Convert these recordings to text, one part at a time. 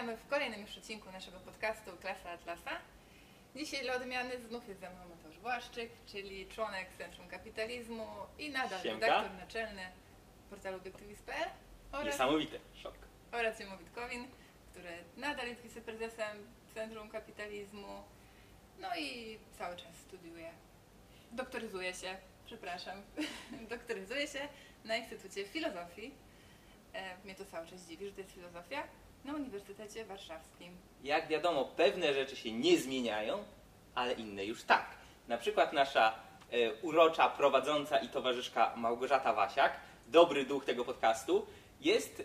Witamy w kolejnym już odcinku naszego podcastu Klasa Atlasa. Dzisiaj dla odmiany znów jest ze mną Mateusz Błaszczyk, czyli członek Centrum Kapitalizmu i nadal Siemka. redaktor naczelny portalu Obiektywizm.pl oraz, Niesamowite, szok. oraz Jemu Witkowin, który nadal jest wiceprezesem Centrum Kapitalizmu, no i cały czas studiuje, doktoryzuje się, przepraszam, doktoryzuje się na Instytucie Filozofii. E, mnie to cały czas dziwi, że to jest filozofia na Uniwersytecie Warszawskim. Jak wiadomo, pewne rzeczy się nie zmieniają, ale inne już tak. Na przykład nasza e, urocza prowadząca i towarzyszka Małgorzata Wasiak, dobry duch tego podcastu, jest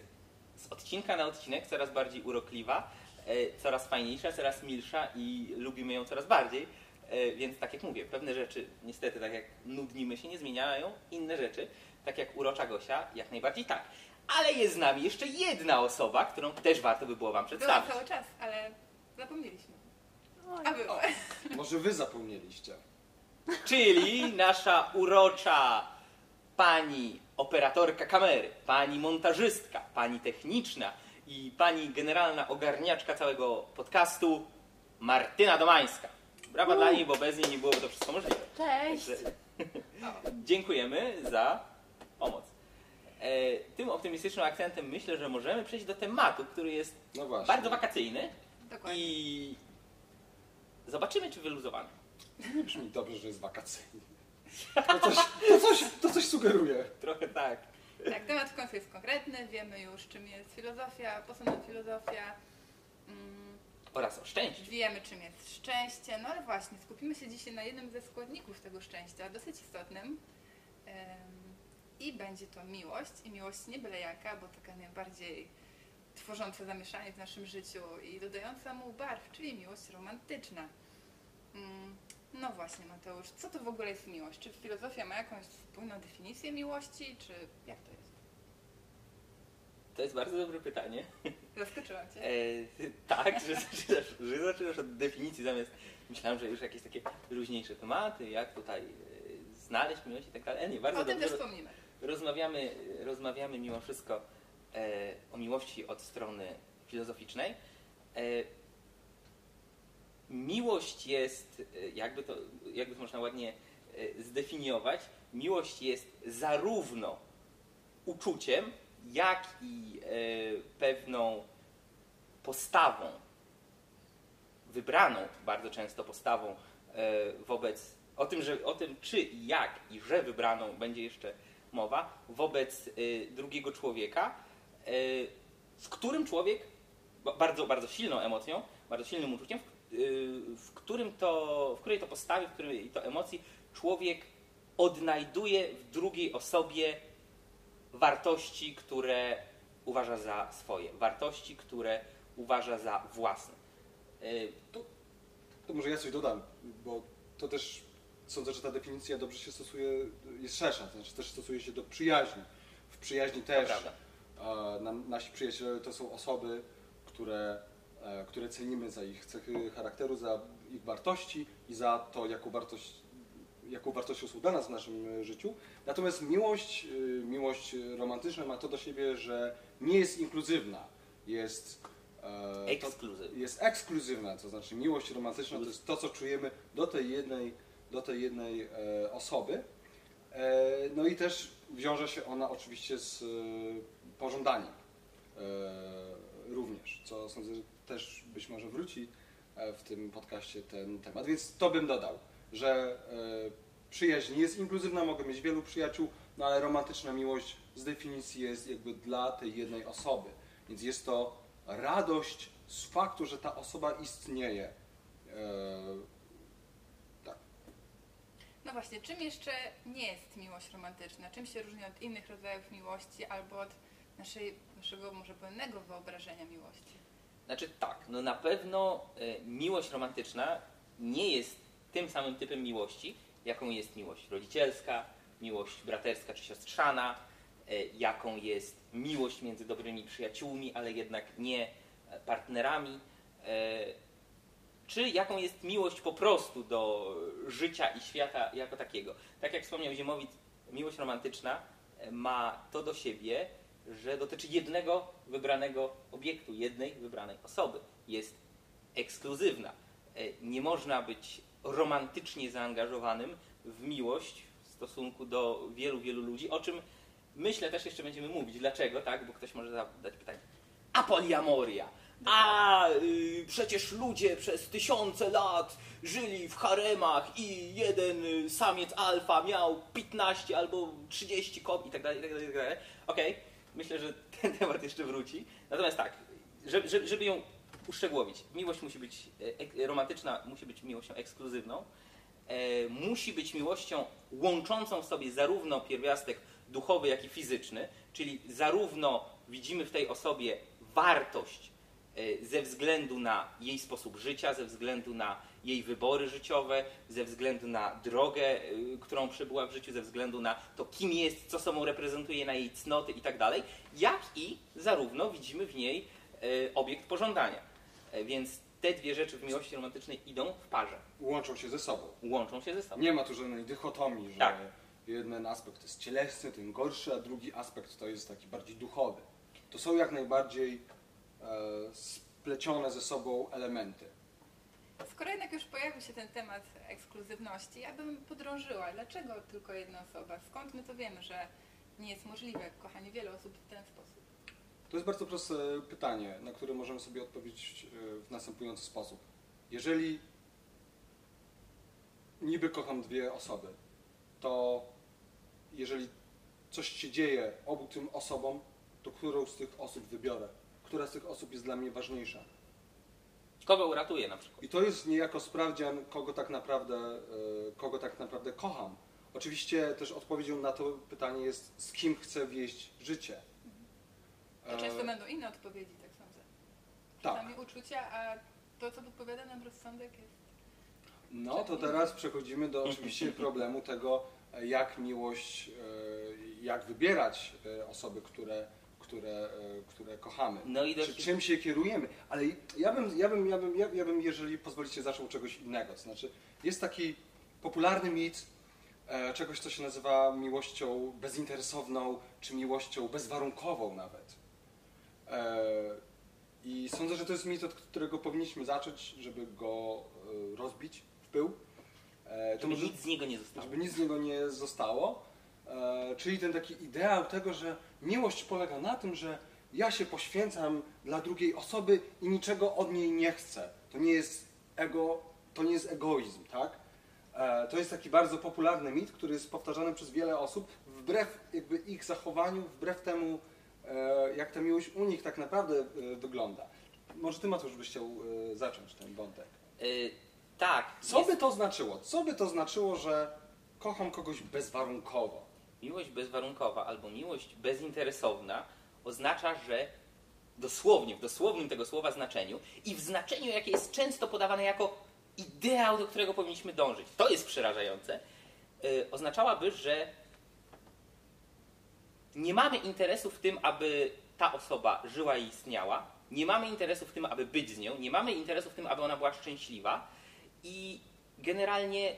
z odcinka na odcinek coraz bardziej urokliwa, e, coraz fajniejsza, coraz milsza i lubimy ją coraz bardziej. E, więc tak jak mówię, pewne rzeczy niestety, tak jak nudnimy się, nie zmieniają, inne rzeczy, tak jak urocza Gosia, jak najbardziej tak. Ale jest z nami jeszcze jedna osoba, którą też warto by było Wam Była przedstawić. cały czas, ale zapomnieliśmy. A była. Może wy zapomnieliście. Czyli nasza urocza pani operatorka kamery, pani montażystka, pani techniczna i pani generalna ogarniaczka całego podcastu Martyna Domańska. Brawa dla niej, bo bez niej nie byłoby to wszystko możliwe. Cześć! Także dziękujemy za pomoc. E, tym optymistycznym akcentem myślę, że możemy przejść do tematu, który jest No bardzo wakacyjny Dokładnie. i zobaczymy, czy wyluzowany. Nie brzmi dobrze, że jest wakacyjny. To coś, to coś, to coś sugeruje. Trochę tak. Tak, temat w końcu jest konkretny, wiemy już czym jest filozofia, po co nam filozofia, mm, Oraz o szczęściu. wiemy czym jest szczęście, no ale właśnie skupimy się dzisiaj na jednym ze składników tego szczęścia, dosyć istotnym i będzie to miłość i miłość nie byle jaka, bo taka najbardziej tworząca zamieszanie w naszym życiu i dodająca mu barw, czyli miłość romantyczna. Mm, No właśnie, Mateusz, co to w ogóle jest miłość? Czy filozofia ma jakąś wspólną definicję miłości, czy jak to jest? To jest bardzo dobre pytanie. Zaskoczyłam Cię. E, tak, że zaczynasz, że zaczynasz od definicji zamiast myślałem, że już jakieś takie luźniejsze tematy, jak tutaj e, znaleźć miłość i tak dalej. E, Nie, bardzo o tym dobrze. też wspomnimy. Rozmawiamy, rozmawiamy mimo wszystko e, o miłości od strony filozoficznej. E, miłość jest, e, jakby to, jakby to można ładnie e, zdefiniować, miłość jest zarówno uczuciem, jak i e, pewną postawą, wybraną bardzo często postawą wobec, o tym, że, o tym czy i jak i że wybraną będzie jeszcze mowa, wobec e, drugiego człowieka, e, w którym człowiek, ba- bardzo, bardzo silną emocją, bardzo silnym uczuciem, w, w, którym to, w której to postawie, w której to emocji człowiek odnajduje w drugiej osobie wartości, które uważa za swoje, wartości, które uważa za własne. E, To może ja coś dodam, bo to też sądzę, że ta definicja dobrze się stosuje, jest szersza, to znaczy też stosuje się do przyjaźni. W przyjaźni też nam, nasi przyjaciele to są osoby, które, e, które cenimy za ich cechy charakteru, za ich wartości i za to, jaką wartość, jaką wartością są dla nas w naszym życiu. Natomiast miłość, e, miłość romantyczna ma to do siebie, że nie jest inkluzywna, jest e, to- Ekskluzyw. jest ekskluzywna, to znaczy miłość romantyczna to jest to, co czujemy do tej jednej, do tej jednej e, osoby. E, no i też wiąże się ona oczywiście z e, pożądaniem również, co sądzę, że też być może wróci w tym podcaście ten temat. Więc to bym dodał, że przyjaźń jest inkluzywna, mogę mieć wielu przyjaciół, no ale romantyczna miłość z definicji jest jakby dla tej jednej osoby. Więc jest to radość z faktu, że ta osoba istnieje. No właśnie, czym jeszcze nie jest miłość romantyczna? Czym się różni od innych rodzajów miłości albo od naszej, naszego może pełnego wyobrażenia miłości? Znaczy tak, no na pewno e, miłość romantyczna nie jest tym samym typem miłości, jaką jest miłość rodzicielska, miłość braterska czy siostrzana, e, jaką jest miłość między dobrymi przyjaciółmi, ale jednak nie e, partnerami, czy jaką jest miłość po prostu do życia i świata jako takiego. Tak jak wspomniał Ziemowit, miłość romantyczna e, ma to do siebie, że dotyczy jednego wybranego obiektu, jednej wybranej osoby. Jest ekskluzywna. E, Nie można być romantycznie zaangażowanym w miłość w stosunku do wielu, wielu ludzi, o czym myślę też jeszcze będziemy mówić. Dlaczego, tak? Bo ktoś może zadać pytanie. A poliamoria? A y, przecież ludzie przez tysiące lat żyli w haremach i jeden y, samiec alfa miał 15 albo 30 kobiet i tak dalej, i tak dalej, i tak dalej. Okej, myślę, że ten temat jeszcze wróci. Natomiast tak, żeby, żeby, ją uszczegółowić, miłość musi być e, romantyczna, musi być miłością ekskluzywną, e, musi być miłością łączącą w sobie zarówno pierwiastek duchowy, jak i fizyczny, czyli zarówno widzimy w tej osobie wartość ze względu na jej sposób życia, ze względu na jej wybory życiowe, ze względu na drogę, e, którą przebyła w życiu, ze względu na to, kim jest, co sobą reprezentuje, na jej cnoty i tak dalej, jak i zarówno widzimy w niej e, obiekt pożądania. E, Więc te dwie rzeczy w miłości romantycznej idą w parze, Łączą się ze sobą. łączą się ze sobą. Nie ma tu żadnej dychotomii, że Tak. jeden aspekt jest cielesny, ten gorszy, a drugi aspekt to jest taki bardziej duchowy. To są jak najbardziej e, splecione ze sobą elementy. Skoro jednak już pojawił się ten temat ekskluzywności, ja bym podrążyła, dlaczego tylko jedna osoba? Skąd my to wiemy, że nie jest możliwe kochanie wielu osób w ten sposób? To jest bardzo proste pytanie, na które możemy sobie odpowiedzieć e, w następujący sposób. Jeżeli niby kocham dwie osoby, to jeżeli coś się dzieje obu tym osobom, to którą z tych osób wybiorę? Która z tych osób jest dla mnie ważniejsza? Kogo uratuje na przykład? I to jest niejako sprawdzian, kogo tak naprawdę, e, kogo tak naprawdę kocham. Oczywiście też odpowiedzią na to pytanie jest, z kim chcę wieść życie. To E, często będą inne odpowiedzi, tak sądzę. tak. Czasami uczucia, a to, co podpowiada nam rozsądek jest... No to teraz przechodzimy do oczywiście problemu tego, jak miłość, e, jak wybierać osoby, które, które, e, które kochamy. No i Czy, czym się kierujemy? Ale ja bym, ja bym, ja bym, ja, ja bym, jeżeli pozwolicie, zaczął czegoś innego. To znaczy, jest taki popularny mit e, czegoś, co się nazywa miłością bezinteresowną, czy miłością bezwarunkową nawet. E, I sądzę, że to jest mit, od którego powinniśmy zacząć, żeby go e, rozbić w pył. E, to Żeby może- nic z niego nie zostało. żeby nic z niego nie zostało. E, czyli ten taki ideał tego, że miłość polega na tym, że ja się poświęcam dla drugiej osoby i niczego od niej nie chcę. To nie jest ego, to nie jest egoizm, tak? E, to jest taki bardzo popularny mit, który jest powtarzany przez wiele osób, wbrew jakby ich zachowaniu, wbrew temu, e, jak ta miłość u nich tak naprawdę wygląda. Może ty, Mateusz, byś chciał zacząć ten wątek. Y, tak, Co jest by to znaczyło? Co by to znaczyło, że kocham kogoś bezwarunkowo? Miłość bezwarunkowa albo miłość bezinteresowna oznacza, że dosłownie, w dosłownym tego słowa znaczeniu i w znaczeniu, jakie jest często podawane jako ideał, do którego powinniśmy dążyć, to jest przerażające, y, oznaczałaby, że nie mamy interesu w tym, aby ta osoba żyła i istniała, nie mamy interesu w tym, aby być z nią, nie mamy interesu w tym, aby ona była szczęśliwa. I generalnie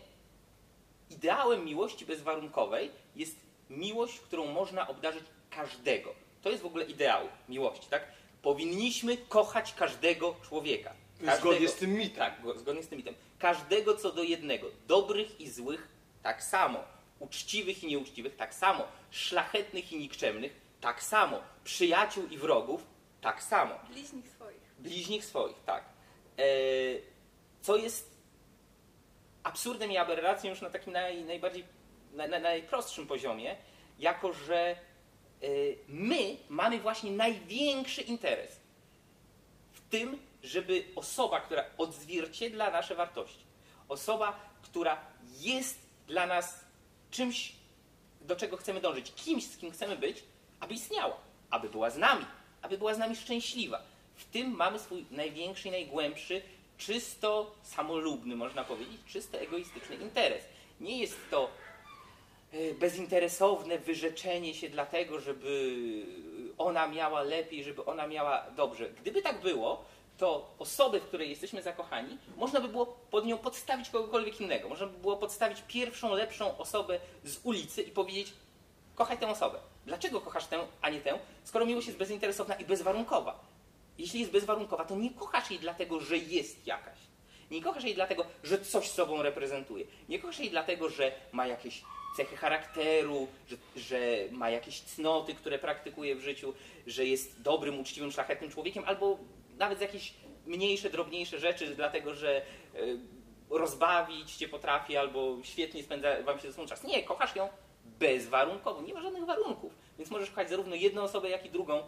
ideałem miłości bezwarunkowej jest miłość, którą można obdarzyć każdego. To jest w ogóle ideał miłości, tak? Powinniśmy kochać każdego człowieka. Każdego, Zgodnie z tym mitem. Tak, go- zgodnie z tym mitem. Każdego co do jednego. Dobrych i złych tak samo. Uczciwych i nieuczciwych tak samo. Szlachetnych i nikczemnych tak samo. Przyjaciół i wrogów tak samo Bliźnich swoich. bliźnich swoich, tak. E, co jest absurdem i aberracją już na takim naj, najbardziej, na, na, najprostszym poziomie, jako że e, my mamy właśnie największy interes w tym, żeby osoba, która odzwierciedla nasze wartości, osoba, która jest dla nas czymś, do czego chcemy dążyć, kimś, z kim chcemy być, aby istniała, aby była z nami, aby była z nami szczęśliwa. W tym mamy swój największy najgłębszy, czysto samolubny, można powiedzieć, czysto egoistyczny interes. Nie jest to bezinteresowne wyrzeczenie się dlatego, żeby ona miała lepiej, żeby ona miała dobrze. Gdyby tak było, to osobę, w której jesteśmy zakochani, można by było pod nią podstawić kogokolwiek innego. Można by było podstawić pierwszą, lepszą osobę z ulicy i powiedzieć Kochaj tę osobę. Dlaczego kochasz tę, a nie tę, skoro miłość jest bezinteresowna i bezwarunkowa? Jeśli jest bezwarunkowa, to nie kochasz jej dlatego, że jest jakaś. Nie kochasz jej dlatego, że coś sobą reprezentuje. Nie kochasz jej dlatego, że ma jakieś cechy charakteru, że, że ma jakieś cnoty, które praktykuje w życiu, że jest dobrym, uczciwym, szlachetnym człowiekiem, albo nawet jakieś mniejsze, drobniejsze rzeczy, dlatego że y, rozbawić cię potrafi, albo świetnie spędza wam się ze sobą czas. Nie, kochasz ją bezwarunkowo, nie ma żadnych warunków. Więc możesz kochać zarówno jedną osobę, jak i drugą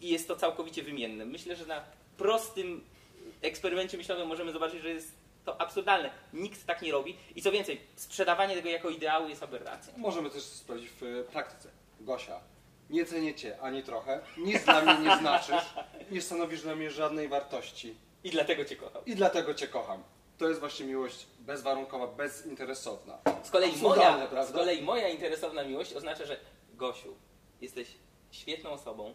i jest to całkowicie wymienne. Myślę, że na prostym eksperymencie myślowym możemy zobaczyć, że jest to absurdalne. Nikt tak nie robi. I co więcej, sprzedawanie tego jako ideału jest aberracją. Możemy też sprawdzić w e, praktyce. Gosia, nie cenię cię ani trochę, nic dla mnie nie znaczysz, nie stanowisz dla mnie żadnej wartości I dlatego cię kocham. i dlatego cię kocham. To jest właśnie miłość bezwarunkowa, bezinteresowna. Z kolei, moja, z kolei moja interesowna miłość oznacza, że Gosiu, jesteś świetną osobą,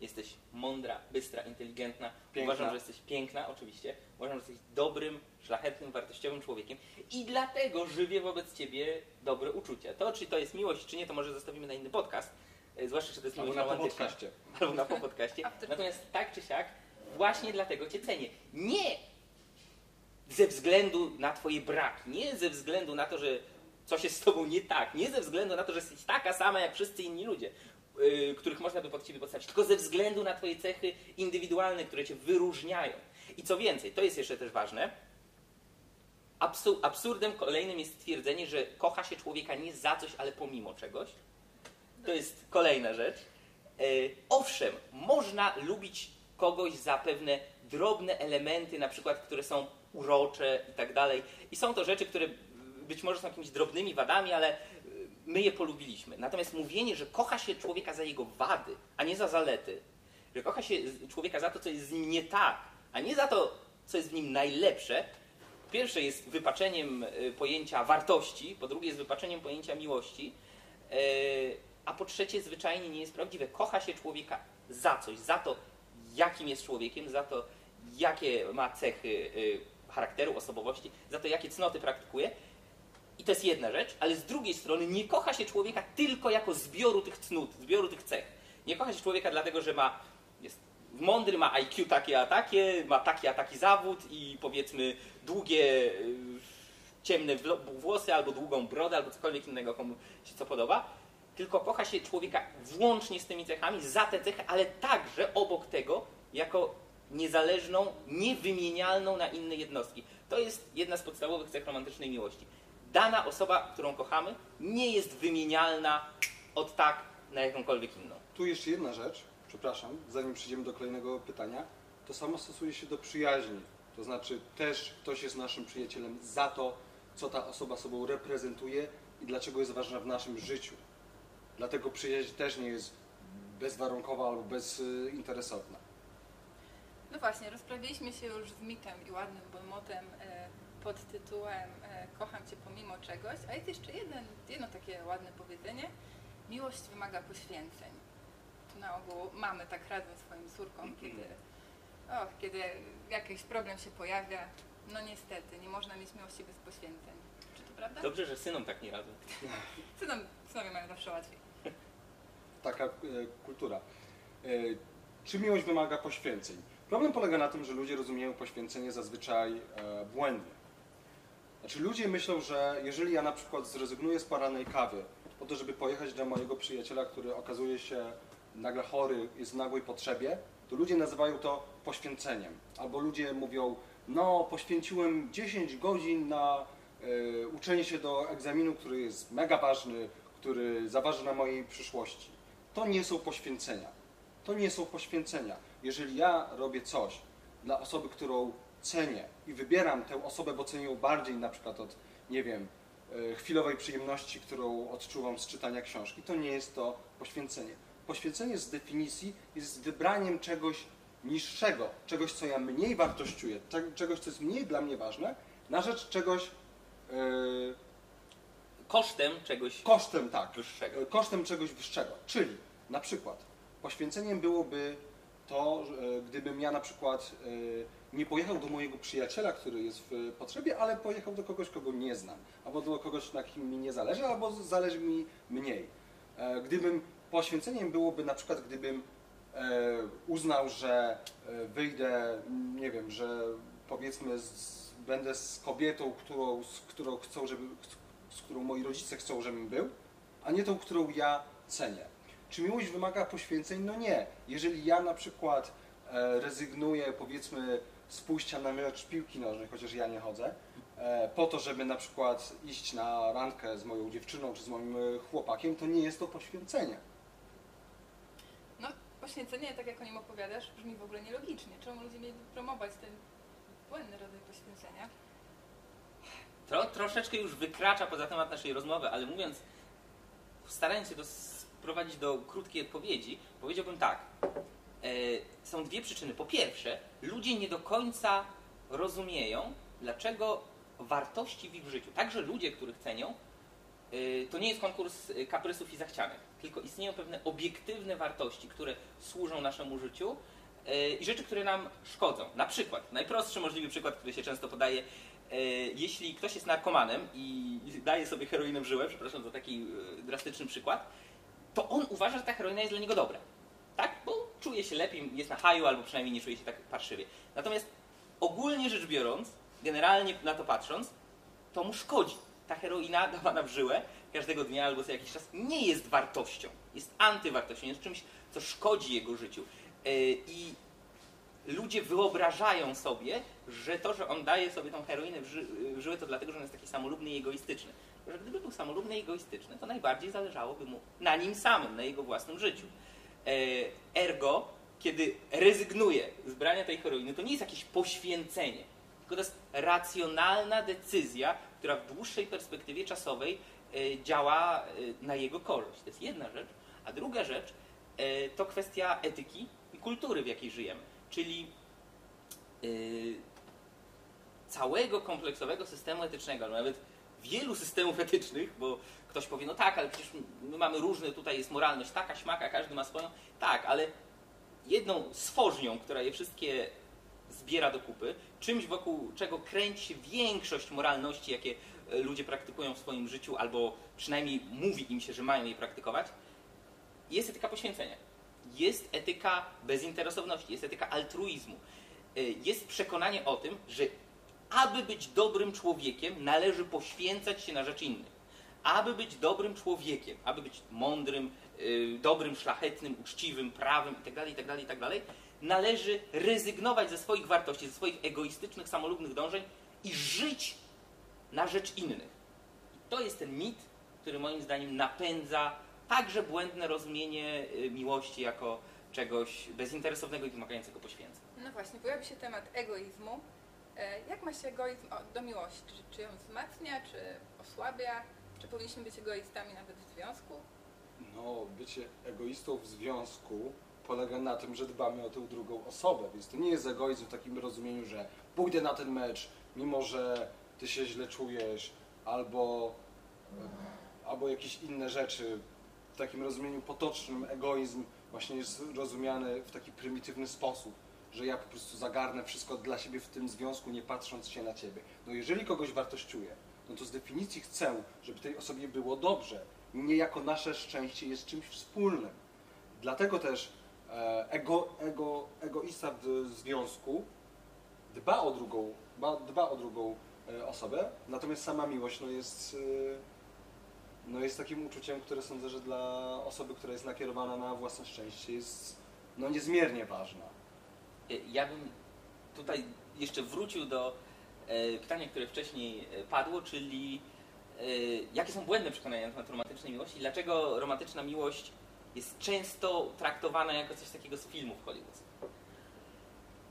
jesteś mądra, bystra, inteligentna. Piękna. Uważam, że jesteś piękna, oczywiście. Uważam, że jesteś dobrym, szlachetnym, wartościowym człowiekiem i dlatego żywię wobec ciebie dobre uczucia. To, czy to jest miłość, czy nie, to może zostawimy na inny podcast. E, Zwłaszcza, czy to jest Albo miłość na podcaście. Albo na po podcaście. Natomiast tak czy siak, właśnie dlatego cię cenię. Nie ze względu na twoje braki, nie ze względu na to, że coś jest z tobą nie tak, nie ze względu na to, że jesteś taka sama jak wszyscy inni ludzie, których można by pod ciebie podstawić, tylko ze względu na twoje cechy indywidualne, które cię wyróżniają. I co więcej, to jest jeszcze też ważne, absu- absurdem kolejnym jest stwierdzenie, że kocha się człowieka nie za coś, ale pomimo czegoś. To jest kolejna rzecz. E, owszem, można lubić kogoś za pewne drobne elementy, na przykład, które są urocze i tak dalej. I są to rzeczy, które być może są jakimiś drobnymi wadami, ale my je polubiliśmy. Natomiast mówienie, że kocha się człowieka za jego wady, a nie za zalety, że kocha się człowieka za to, co jest z nim nie tak, a nie za to, co jest w nim najlepsze, pierwsze jest wypaczeniem e, pojęcia wartości, po drugie jest wypaczeniem pojęcia miłości, e, a po trzecie zwyczajnie nie jest prawdziwe. Kocha się człowieka za coś, za to, jakim jest człowiekiem, za to, jakie ma cechy e, charakteru, osobowości, za to, jakie cnoty praktykuje. I to jest jedna rzecz, ale z drugiej strony nie kocha się człowieka tylko jako zbioru tych cnót, zbioru tych cech. Nie kocha się człowieka dlatego, że ma, jest mądry, ma IQ takie a takie, ma taki a taki zawód i powiedzmy długie, y, ciemne włosy albo długą brodę, albo cokolwiek innego, komu się co podoba. Tylko kocha się człowieka włącznie z tymi cechami, za te cechy, ale także obok tego jako niezależną, niewymienialną na inne jednostki. To jest jedna z podstawowych cech romantycznej miłości. Dana osoba, którą kochamy, nie jest wymienialna od tak na jakąkolwiek inną. Tu jeszcze jedna rzecz, przepraszam, zanim przejdziemy do kolejnego pytania. To samo stosuje się do przyjaźni. To znaczy też ktoś jest naszym przyjacielem za to, co ta osoba sobą reprezentuje i dlaczego jest ważna w naszym życiu. Dlatego przyjaźń też nie jest bezwarunkowa albo bezinteresowna. No właśnie, rozprawiliśmy się już z mitem i ładnym bonmotem e, pod tytułem e, Kocham Cię pomimo czegoś, a jest jeszcze jeden, jedno takie ładne powiedzenie. Miłość wymaga poświęceń. Tu na ogół mamy tak radzą swoim córkom, kiedy, och, kiedy jakiś problem się pojawia. No niestety, nie można mieć miłości bez poświęceń. Czy to prawda? Dobrze, że synom tak nie radzą. Synom, synowie mają zawsze łatwiej. Taka e, kultura. E, czy miłość wymaga poświęceń? Problem polega na tym, że ludzie rozumieją poświęcenie zazwyczaj e, błędnie. Znaczy ludzie myślą, że jeżeli ja na przykład zrezygnuję z porannej kawy po to, żeby pojechać do mojego przyjaciela, który okazuje się nagle chory, jest w nagłej potrzebie, to ludzie nazywają to poświęceniem. Albo ludzie mówią, no poświęciłem 10 godzin na e, uczenie się do egzaminu, który jest mega ważny, który zaważy na mojej przyszłości. To nie są poświęcenia. To nie są poświęcenia. Jeżeli ja robię coś dla osoby, którą cenię i wybieram tę osobę, bo cenię ją bardziej na przykład od, nie wiem, e, chwilowej przyjemności, którą odczuwam z czytania książki, to nie jest to poświęcenie. Poświęcenie z definicji jest wybraniem czegoś niższego, czegoś, co ja mniej wartościuję, cze- czegoś, co jest mniej dla mnie ważne, na rzecz czegoś e, Kosztem czegoś kosztem, tak, wyższego. e, kosztem czegoś wyższego. Czyli na przykład poświęceniem byłoby to, gdybym ja na przykład e, nie pojechał do mojego przyjaciela, który jest w potrzebie, ale pojechał do kogoś, kogo nie znam, albo do kogoś, na kim mi nie zależy, albo zależy mi mniej. E, gdybym poświęceniem byłoby na przykład, gdybym e, uznał, że e, wyjdę, nie wiem, że powiedzmy z, będę z kobietą, którą, z którą chcą, żeby, z którą moi rodzice chcą, żebym był, a nie tą, którą ja cenię. Czy miłość wymaga poświęceń? No nie. Jeżeli ja na przykład e, rezygnuję, powiedzmy, z pójścia na mecz piłki nożnej, chociaż ja nie chodzę, e, po to, żeby na przykład iść na randkę z moją dziewczyną czy z moim e, chłopakiem, to nie jest to poświęcenie. No, poświęcenie, tak jak o nim opowiadasz, brzmi w ogóle nielogicznie. Czemu ludzie mieliby promować ten błędny rodzaj poświęcenia? To troszeczkę już wykracza poza temat naszej rozmowy, ale mówiąc, starając się to sprowadzić do krótkiej odpowiedzi, powiedziałbym tak. E, są dwie przyczyny. Po pierwsze, ludzie nie do końca rozumieją, dlaczego wartości w ich życiu, także ludzie, których cenią, e, to nie jest konkurs e, kaprysów i zachcianek, tylko istnieją pewne obiektywne wartości, które służą naszemu życiu i rzeczy, które nam szkodzą. Na przykład, najprostszy możliwy przykład, który się często podaje, jeśli ktoś jest narkomanem i daje sobie heroinę w żyłę, przepraszam za taki drastyczny przykład, to on uważa, że ta heroina jest dla niego dobra. Tak? Bo czuje się lepiej, jest na haju, albo przynajmniej nie czuje się tak parszywie. Natomiast ogólnie rzecz biorąc, generalnie na to patrząc, to mu szkodzi. Ta heroina dawana w żyłę każdego dnia albo co jakiś czas nie jest wartością. Jest antywartością, jest czymś, co szkodzi jego życiu. E, I ludzie wyobrażają sobie, że to, że on daje sobie tą heroinę w, ży w żyłę, to dlatego, że on jest taki samolubny i egoistyczny. Że gdyby był samolubny i egoistyczny, to najbardziej zależałoby mu na nim samym, na jego własnym życiu. E, ergo, kiedy rezygnuje z brania tej heroiny, to nie jest jakieś poświęcenie, tylko to jest racjonalna decyzja, która w dłuższej perspektywie czasowej e, działa e, na jego korzyść. To jest jedna rzecz. A druga rzecz to kwestia etyki i kultury, w jakiej żyjemy. Czyli całego kompleksowego systemu etycznego, nawet wielu systemów etycznych, bo ktoś powie, no tak, ale przecież my mamy różne, tutaj jest moralność taka, śmaka, każdy ma swoją. Tak, ale jedną stworznią, która je wszystkie zbiera do kupy, czymś wokół czego kręci się większość moralności, jakie e, ludzie praktykują w swoim życiu, albo przynajmniej mówi im się, że mają je praktykować, jest etyka poświęcenia. Jest etyka bezinteresowności, jest etyka altruizmu. E, Jest przekonanie o tym, że aby być dobrym człowiekiem, należy poświęcać się na rzecz innych. Aby być dobrym człowiekiem, aby być mądrym, y, dobrym, szlachetnym, uczciwym, prawym itd., itd., itd., należy rezygnować ze swoich wartości, ze swoich egoistycznych, samolubnych dążeń i żyć na rzecz innych. I to jest ten mit, który moim zdaniem napędza także błędne rozumienie y, miłości jako czegoś bezinteresownego i wymagającego poświęceń. No właśnie, pojawi się temat egoizmu. E, Jak ma się egoizm do miłości? Czy, czy ją wzmacnia, czy osłabia? Czy powinniśmy być egoistami nawet w związku? No, bycie egoistą w związku polega na tym, że dbamy o tę drugą osobę, więc to nie jest egoizm w takim rozumieniu, że pójdę na ten mecz, mimo że ty się źle czujesz, albo, albo jakieś inne rzeczy. W takim rozumieniu potocznym egoizm właśnie jest rozumiany w taki prymitywny sposób, że ja po prostu zagarnę wszystko dla siebie w tym związku, nie patrząc się na ciebie. No jeżeli kogoś wartościuję, no to z definicji chcę, żeby tej osobie było dobrze. Niejako nasze szczęście jest czymś wspólnym. Dlatego też e, ego, ego, egoista w związku dba o drugą, dba, o drugą e, osobę, natomiast sama miłość no jest, e, no jest takim uczuciem, które sądzę, że dla osoby, która jest nakierowana na własne szczęście jest no niezmiernie ważna. Y, Ja bym tutaj jeszcze wrócił do e, pytania, które wcześniej e, padło, czyli e, jakie są błędne przekonania na temat romantycznej miłości i dlaczego romantyczna miłość jest często traktowana jako coś takiego z filmów hollywoodzkich.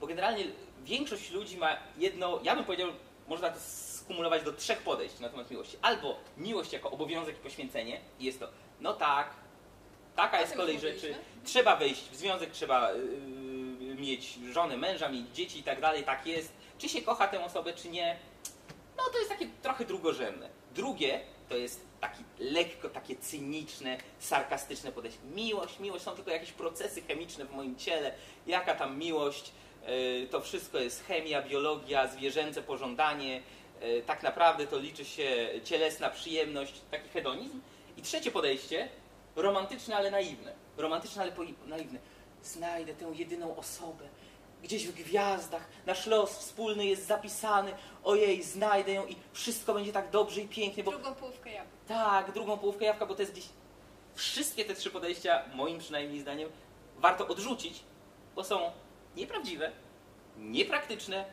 Bo generalnie większość ludzi ma jedno, ja bym powiedział, można to skumulować do trzech podejść na temat miłości. Albo miłość jako obowiązek i poświęcenie i jest to, no tak, taka jest kolej rzeczy, trzeba wejść w związek, trzeba yy, mieć żonę, męża, mieć dzieci i tak dalej, tak jest. Czy się kocha tę osobę, czy nie, no to jest takie trochę drugorzędne. Drugie to jest taki lekko takie cyniczne, sarkastyczne podejście. Miłość, miłość, są tylko jakieś procesy chemiczne w moim ciele. Jaka tam miłość? Yy, To wszystko jest chemia, biologia, zwierzęce pożądanie. Yy, Tak naprawdę to liczy się cielesna przyjemność, taki hedonizm. I trzecie podejście romantyczne, ale naiwne. Romantyczne, ale naiwne. Znajdę tę jedyną osobę. Gdzieś w gwiazdach nasz los wspólny jest zapisany. Ojej, znajdę ją i wszystko będzie tak dobrze i pięknie, bo Drugą połówkę jabłka. tak, drugą połówkę jabłka, bo to jest gdzieś. Wszystkie te trzy podejścia, moim przynajmniej zdaniem, warto odrzucić, bo są nieprawdziwe, niepraktyczne,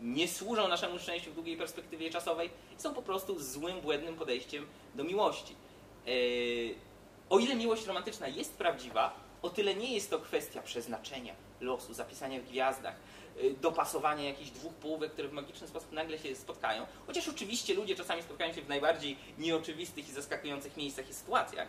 nie służą naszemu szczęściu w długiej perspektywie czasowej i są po prostu złym, błędnym podejściem do miłości. Eee, o ile miłość romantyczna jest prawdziwa, o tyle nie jest to kwestia przeznaczenia, losu, zapisania w gwiazdach, y, dopasowania jakichś dwóch połówek, które w magiczny sposób nagle się spotkają. Chociaż oczywiście ludzie czasami spotkają się w najbardziej nieoczywistych i zaskakujących miejscach i sytuacjach.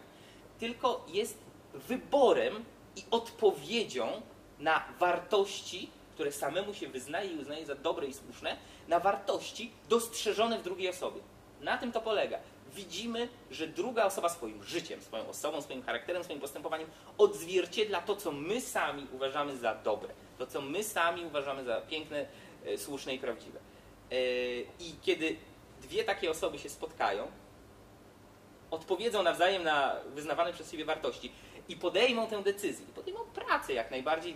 Tylko jest wyborem i odpowiedzią na wartości, które samemu się wyznaje i uznaje za dobre i słuszne, na wartości dostrzeżone w drugiej osobie. Na tym to polega. Widzimy, że druga osoba swoim życiem, swoją osobą, swoim charakterem, swoim postępowaniem odzwierciedla to, co my sami uważamy za dobre, to, co my sami uważamy za piękne, e, słuszne i prawdziwe. E, I kiedy dwie takie osoby się spotkają, odpowiedzą nawzajem na wyznawane przez siebie wartości i podejmą tę decyzję, podejmą pracę jak najbardziej,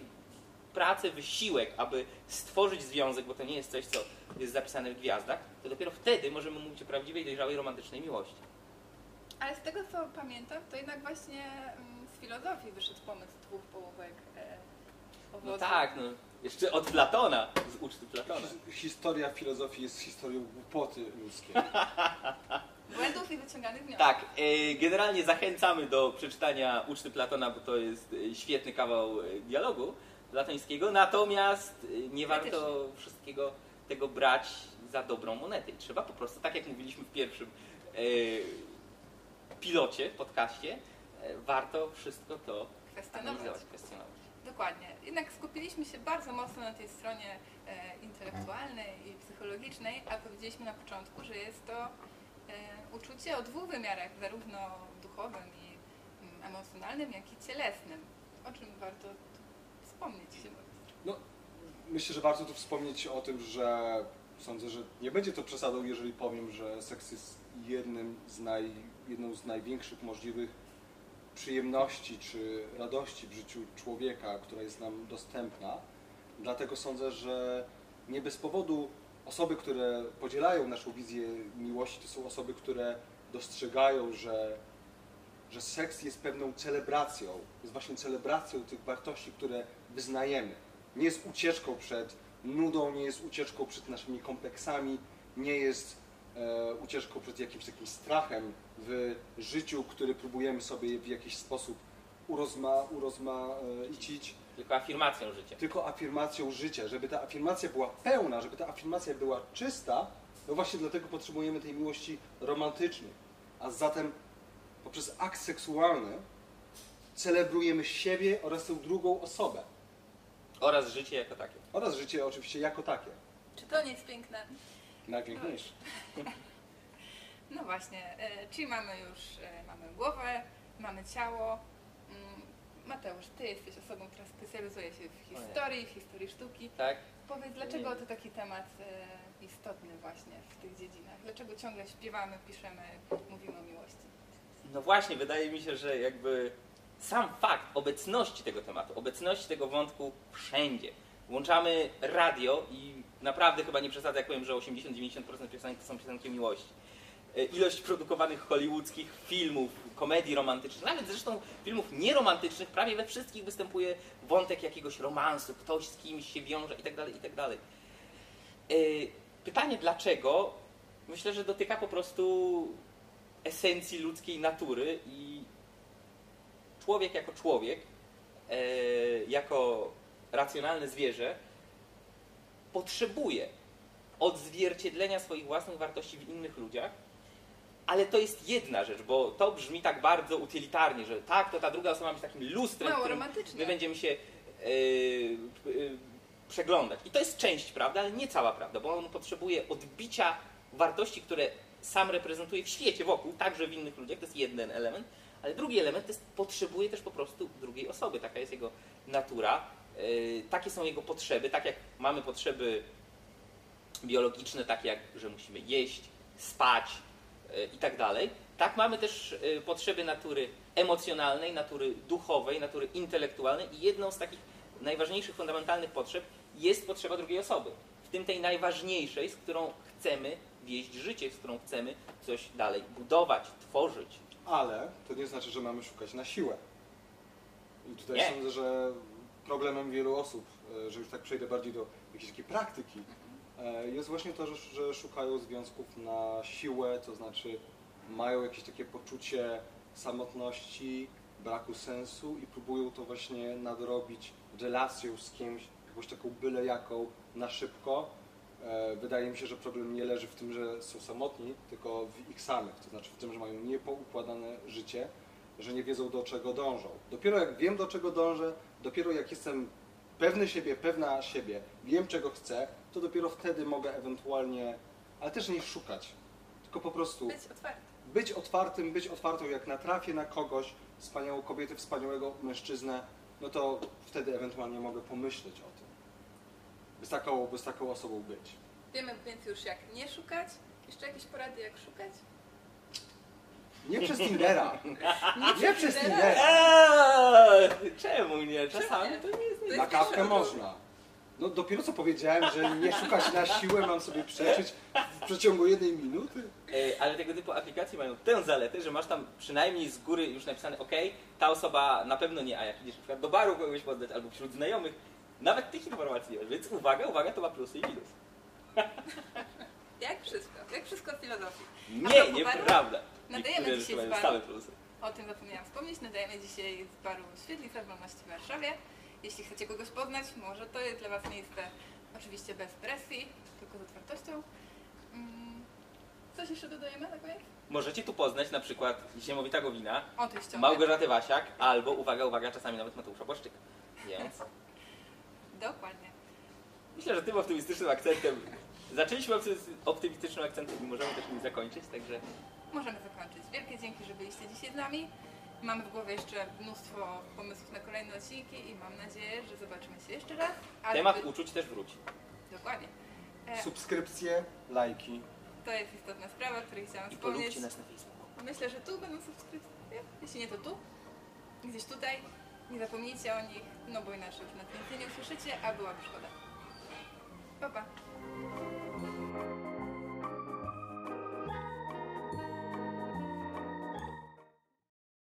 pracę, wysiłek, aby stworzyć związek, bo to nie jest coś, co jest zapisane w gwiazdach, to dopiero wtedy możemy mówić o prawdziwej, dojrzałej, romantycznej miłości. Ale z tego co pamiętam, to jednak właśnie mm, z filozofii wyszedł pomysł dwóch połówek e. No tak, no. Jeszcze od Platona, z uczty Platona. Historia filozofii jest historią głupoty ludzkiej. Błędów i wyciąganych wniosków. Tak, e, generalnie zachęcamy do przeczytania uczty Platona, bo to jest e, świetny kawał e, dialogu platońskiego, natomiast e, nie warto wszystkiego tego brać za dobrą monetę. I Trzeba po prostu, tak jak mówiliśmy w pierwszym e, pilocie, podcaście, e, warto wszystko to Kwestionować. kwestionować. Dokładnie. Jednak skupiliśmy się bardzo mocno na tej stronie e, intelektualnej i psychologicznej, a powiedzieliśmy na początku, że jest to uczucie o dwóch wymiarach, zarówno duchowym i mm, emocjonalnym, jak i cielesnym. O czym warto No, myślę, że warto tu wspomnieć o tym, że sądzę, że nie będzie to przesadą, jeżeli powiem, że seks jest jednym z naj, jedną z największych możliwych przyjemności czy radości w życiu człowieka, która jest nam dostępna. Dlatego sądzę, że nie bez powodu osoby, które podzielają naszą wizję miłości, to są osoby, które dostrzegają, że, że seks jest pewną celebracją, jest właśnie celebracją tych wartości, które wyznajemy. Nie jest ucieczką przed nudą, nie jest ucieczką przed naszymi kompleksami, nie jest e, ucieczką przed jakimś takim strachem w życiu, który próbujemy sobie w jakiś sposób urozma, urozmaicić, Tylko afirmacją życia. tylko afirmacją życia. Żeby ta afirmacja była pełna, żeby ta afirmacja była czysta, no właśnie dlatego potrzebujemy tej miłości romantycznej. A zatem poprzez akt seksualny celebrujemy siebie oraz tę drugą osobę. Oraz życie jako takie. Oraz życie oczywiście jako takie. Czy to nie jest piękne? Najpiękniejsze. No właśnie, e, czyli mamy już e, mamy głowę, mamy ciało. Mm, Mateusz, ty jesteś osobą, która specjalizuje się w historii, w historii sztuki. Tak? Powiedz, dlaczego to taki temat e, istotny właśnie w tych dziedzinach? Dlaczego ciągle śpiewamy, piszemy, mówimy o miłości? No właśnie, wydaje mi się, że jakby sam fakt obecności tego tematu, obecności tego wątku wszędzie. Włączamy radio i naprawdę chyba nie przesadzę, jak powiem, że 80-90% piosenek to są piosenki miłości. E, Ilość produkowanych hollywoodzkich filmów, komedii romantycznych, nawet zresztą filmów nieromantycznych, prawie we wszystkich występuje wątek jakiegoś romansu, ktoś z kimś się wiąże itd. itd. E, Pytanie dlaczego, myślę, że dotyka po prostu esencji ludzkiej natury i człowiek jako człowiek, e, jako racjonalne zwierzę, potrzebuje odzwierciedlenia swoich własnych wartości w innych ludziach, ale to jest jedna rzecz, bo to brzmi tak bardzo utylitarnie, że tak, to ta druga osoba ma być takim lustrem, Mało którym my będziemy się e, e, przeglądać. I to jest część prawdy, ale nie cała prawda, bo on potrzebuje odbicia wartości, które sam reprezentuje w świecie wokół, także w innych ludziach, to jest jeden element, ale drugi element to jest potrzebuje też po prostu drugiej osoby, taka jest jego natura, e, takie są jego potrzeby, tak jak mamy potrzeby biologiczne, takie jak, że musimy jeść, spać e, i tak dalej, Tak, mamy też y, potrzeby natury emocjonalnej, natury duchowej, natury intelektualnej i jedną z takich najważniejszych, fundamentalnych potrzeb jest potrzeba drugiej osoby. Tym tej najważniejszej, z którą chcemy wieść życie, z którą chcemy coś dalej budować, tworzyć. Ale to nie znaczy, że mamy szukać na siłę. I tutaj Nie. sądzę, że problemem wielu osób, e, że już tak przejdę bardziej do jakiejś takiej praktyki, e, jest właśnie to, że szukają związków na siłę, to znaczy mają jakieś takie poczucie samotności, braku sensu i próbują to właśnie nadrobić relacją z kimś, jakąś taką byle jaką, na szybko. E, Wydaje mi się, że problem nie leży w tym, że są samotni, tylko w ich samych, to znaczy w tym, że mają niepoukładane życie, że nie wiedzą do czego dążą. Dopiero jak wiem do czego dążę, dopiero jak jestem pewny siebie, pewna siebie, wiem czego chcę, to dopiero wtedy mogę ewentualnie, ale też nie szukać, tylko po prostu Być otwarty. być otwartym, być otwartą, jak natrafię na kogoś, wspaniałą kobietę, wspaniałego mężczyznę, no to wtedy ewentualnie mogę pomyśleć o tym. By z taką, by z taką osobą być. Wiemy więc już jak nie szukać. Jeszcze jakieś porady jak szukać? Nie przez Tindera. Nie przez Tindera. Eee, czemu nie? Czasami nie? to nie jest To Na jest kawkę można. No dopiero co powiedziałem, że nie szukać na siłę, mam sobie przeczyć w przeciągu jednej minuty. E, Ale tego typu aplikacje mają tę zaletę, że masz tam przynajmniej z góry już napisane, ok, ta osoba na pewno nie, a jak idziesz na przykład do baru kogoś poddać albo wśród znajomych, nawet tych informacji nie masz, więc uwaga, uwaga, to ma plusy i minus. Jak wszystko. Jak wszystko w filozofii. A Nie, propos nieprawda. Nadajemy Niektóre dzisiaj rzeczy z baru. same plusy. O tym zapomniałam wspomnieć. Nadajemy dzisiaj z baru Świetlica Wolności w Warszawie. Jeśli chcecie kogoś poznać, może to jest dla Was miejsce oczywiście bez presji, tylko z otwartością. Mm, Coś jeszcze dodajemy na koniec? Możecie tu poznać na przykład Ziemowita Gowina, O, to jest Małgorzatę Wasiak, albo, uwaga, uwaga, czasami nawet Mateusza Błaszczyka. Więc Dokładnie. myślę, że tym optymistycznym akcentem, zaczęliśmy opty- optymistycznym akcentem i możemy też nim zakończyć, także Możemy zakończyć. Wielkie dzięki, że byliście dzisiaj z nami. Mamy w głowie jeszcze mnóstwo pomysłów na kolejne odcinki i mam nadzieję, że zobaczymy się jeszcze raz. Ale temat wy- uczuć też wróci. Dokładnie. E, Subskrypcje, lajki. to jest istotna sprawa, o której chciałam I wspomnieć. polubcie nas na Facebooku. Myślę, że tu będą subskrypcje. Jeśli nie, to tu. Gdzieś tutaj. Nie zapomnijcie o nich, no bo inaczej już więcej nie usłyszycie, a byłaby szkoda. Pa, pa.